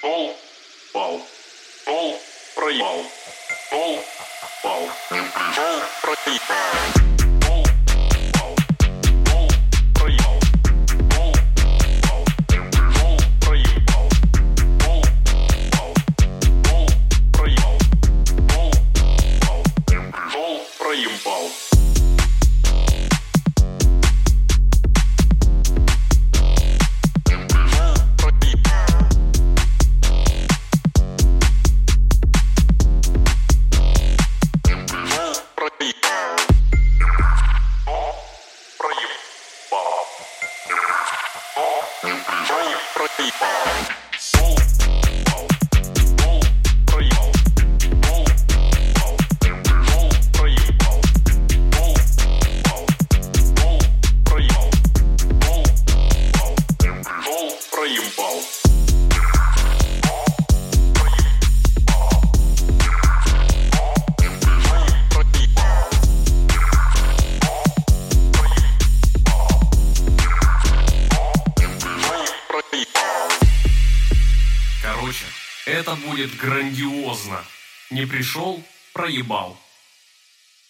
Пол, пал. Пол, проебал. Пол, пал. Пол, проебал. proibida. Короче, это будет грандиозно. Не пришел, проебал.